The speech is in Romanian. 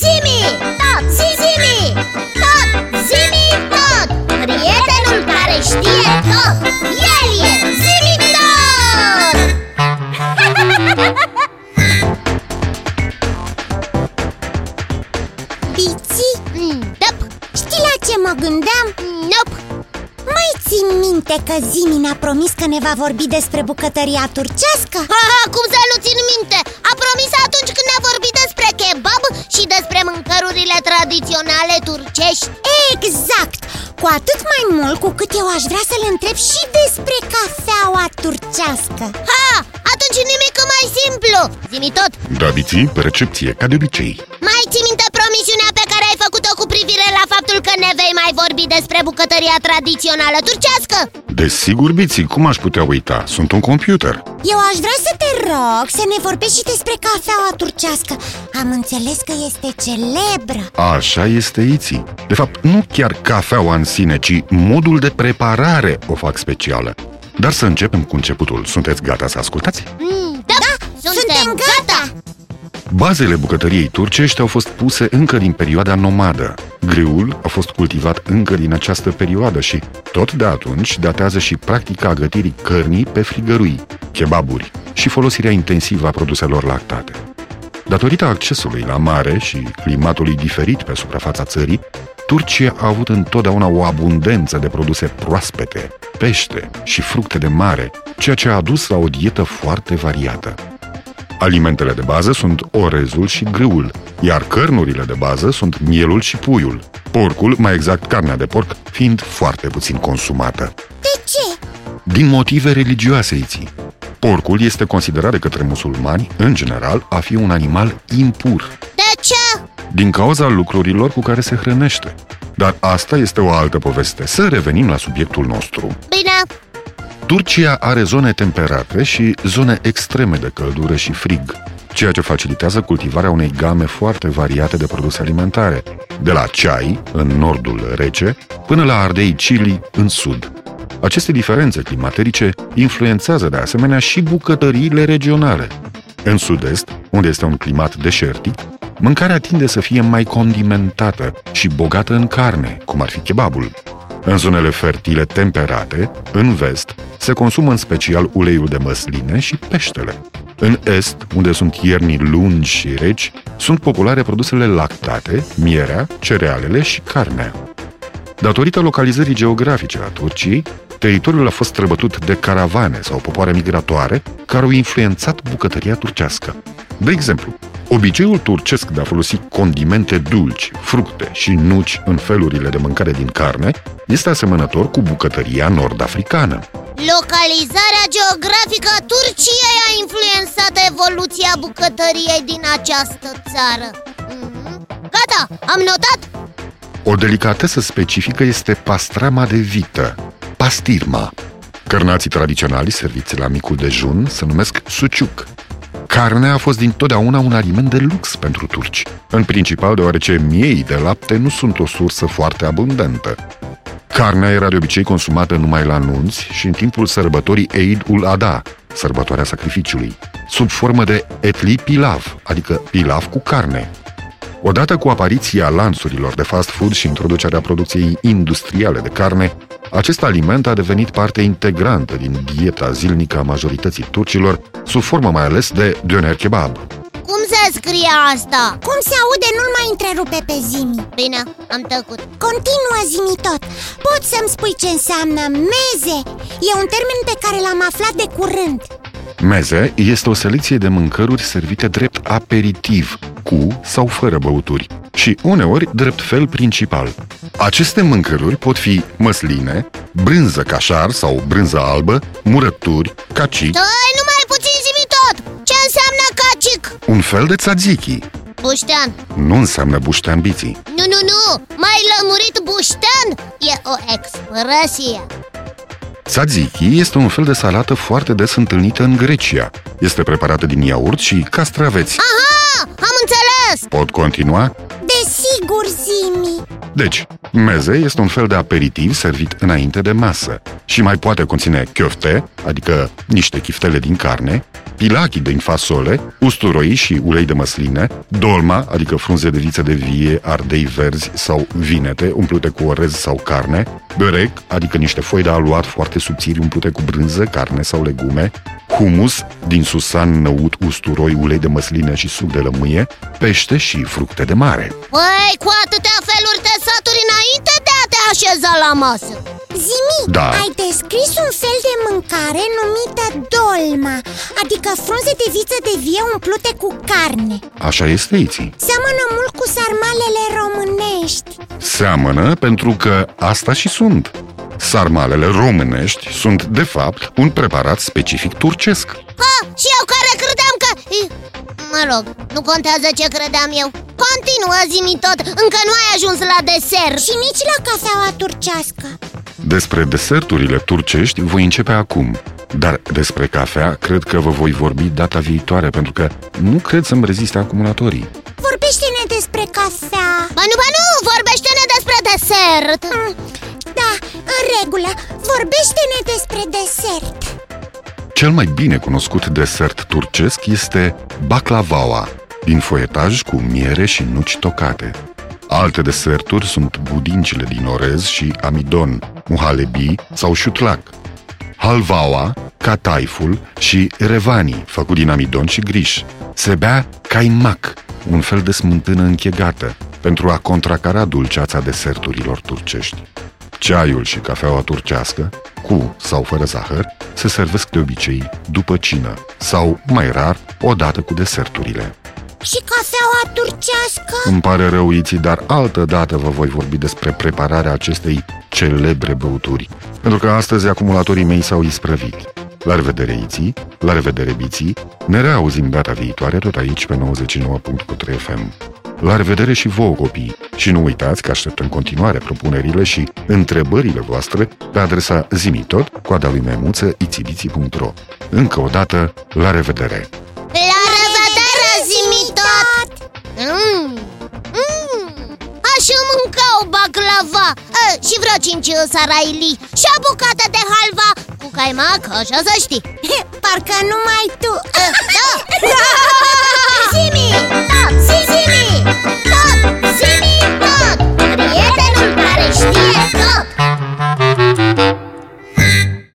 Zimi, tot, zimi, tot, zimi, tot Prietenul care știe tot, el e zimi tot Biții, mm, Nope, știi la ce mă gândeam? nope Mai ții minte că Zimi ne-a promis că ne va vorbi despre bucătăria turcească? ha, ha, Cum să nu țin minte? Tradiționale turcești. Exact! Cu atât mai mult cu cât eu aș vrea să-l întreb și despre cafeaua turcească. Ha, atunci nimic mai simplu! Zimi tot! Da, biții, pe recepție, ca de obicei. Mai ții minte ne vei mai vorbi despre bucătăria tradițională turcească? Desigur, biții, cum aș putea uita? Sunt un computer Eu aș vrea să te rog să ne vorbești și despre cafeaua turcească Am înțeles că este celebră Așa este iții De fapt, nu chiar cafeaua în sine, ci modul de preparare o fac specială Dar să începem cu începutul Sunteți gata să ascultați? Mm, da, da, suntem gata! Bazele bucătăriei turcești au fost puse încă din perioada nomadă. Grâul a fost cultivat încă din această perioadă și tot de atunci datează și practica gătirii cărnii pe frigărui, kebaburi și folosirea intensivă a produselor lactate. Datorită accesului la mare și climatului diferit pe suprafața țării, Turcia a avut întotdeauna o abundență de produse proaspete, pește și fructe de mare, ceea ce a adus la o dietă foarte variată. Alimentele de bază sunt orezul și grâul, iar cărnurile de bază sunt mielul și puiul. Porcul, mai exact carnea de porc, fiind foarte puțin consumată. De ce? Din motive religioase iții. Porcul este considerat de către musulmani, în general, a fi un animal impur, De ce? din cauza lucrurilor cu care se hrănește. Dar asta este o altă poveste. Să revenim la subiectul nostru. Bine, Turcia are zone temperate și zone extreme de căldură și frig, ceea ce facilitează cultivarea unei game foarte variate de produse alimentare, de la ceai, în nordul rece, până la ardei chili, în sud. Aceste diferențe climaterice influențează de asemenea și bucătăriile regionale. În sud-est, unde este un climat deșertic, mâncarea tinde să fie mai condimentată și bogată în carne, cum ar fi kebabul. În zonele fertile temperate, în vest, se consumă în special uleiul de măsline și peștele. În est, unde sunt ierni lungi și reci, sunt populare produsele lactate, mierea, cerealele și carnea. Datorită localizării geografice a Turciei, teritoriul a fost străbătut de caravane sau popoare migratoare care au influențat bucătăria turcească. De exemplu, obiceiul turcesc de a folosi condimente dulci, fructe și nuci în felurile de mâncare din carne este asemănător cu bucătăria nord-africană. Localizarea geografică a Turciei a influențat evoluția bucătăriei din această țară Mhm. Gata, am notat? O delicatesă specifică este pastrama de vită, pastirma. Cărnații tradiționali serviți la micul dejun se numesc suciuc. Carnea a fost dintotdeauna un aliment de lux pentru turci, în principal deoarece miei de lapte nu sunt o sursă foarte abundentă. Carnea era de obicei consumată numai la nunți și în timpul sărbătorii Eid ul Adha, sărbătoarea sacrificiului, sub formă de etli pilav, adică pilav cu carne, Odată cu apariția lanțurilor de fast food și introducerea producției industriale de carne, acest aliment a devenit parte integrantă din dieta zilnică a majorității turcilor, sub formă mai ales de döner kebab. Cum se scrie asta? Cum se aude, nu-l mai întrerupe pe Zimi Bine, am tăcut Continuă Zimi tot Poți să-mi spui ce înseamnă meze? E un termen pe care l-am aflat de curând Meze este o selecție de mâncăruri servite drept aperitiv, cu sau fără băuturi, și uneori drept fel principal. Aceste mâncăruri pot fi măsline, brânză cașar sau brânză albă, murături, cacic, Stai numai înseamnă cacic? un fel de tzatziki. Buștean Nu înseamnă buște ambiții. Nu, nu, nu, mai lămurit buștean E o expresie Tzatziki este un fel de salată foarte des întâlnită în Grecia. Este preparată din iaurt și castraveți. Aha, am înțeles Pot continua? Desigur sigur, Zimi Deci, meze este un fel de aperitiv servit înainte de masă și mai poate conține chiofte, adică niște chiftele din carne, pilachi din fasole, usturoi și ulei de măsline, dolma, adică frunze de viță de vie, ardei verzi sau vinete umplute cu orez sau carne, berec, adică niște foi de aluat foarte subțiri umplute cu brânză, carne sau legume, humus din susan, năut, usturoi, ulei de măsline și suc de lămâie, pește și fructe de mare. Păi, cu atâtea feluri de saturi înainte de a te așeza la masă Zimi, Da. ai descris un fel de mâncare numită dolma Adică frunze de viță de vie umplute cu carne Așa este, Iții. Seamănă mult cu sarmalele românești Seamănă pentru că asta și sunt. Sarmalele românești sunt, de fapt, un preparat specific turcesc. Ha, și eu care credeam că... Ih, Mă rog, nu contează ce credeam eu Continuă, zi tot, încă nu ai ajuns la desert Și nici la cafeaua turcească Despre deserturile turcești voi începe acum. Dar despre cafea cred că vă voi vorbi data viitoare pentru că nu cred să-mi reziste acumulatorii. Vorbește-ne despre cafea Ba nu, ba nu, vorbește-ne despre desert Mm, Da, în regulă, vorbește-ne despre desert Cel mai bine cunoscut desert turcesc este baklavaua, din foietaj cu miere și nuci tocate. Alte deserturi sunt budincile din orez și amidon, muhalebi sau șutlac. Halvaua, cataiful și revani, făcut din amidon și griș. Se bea caimac, un fel de smântână închegată, pentru a contracara dulceața deserturilor turcești. Ceaiul și cafeaua turcească, cu sau fără zahăr, se servesc de obicei după cină sau, mai rar, odată cu deserturile. Și cafeaua turcească? Îmi pare rău, Iții, dar altă dată vă voi vorbi despre prepararea acestei celebre băuturi, pentru că astăzi acumulatorii mei s-au isprăvit. La revedere, Iții, la revedere, Biții, ne reauzim data viitoare tot aici pe 99.3 FM. La revedere și vouă, copii, și nu uitați că aștept în continuare propunerile și întrebările voastre pe adresa zimitot, coada lui memuță, itibiții.ro. Încă o dată, la revedere! La revedere, zi tot mm. Mm. Aș mânca o baklava e, Și vreo cinci saraili Și o bucată de halva Cu caimac, așa să știi Parcă numai tu Da touch.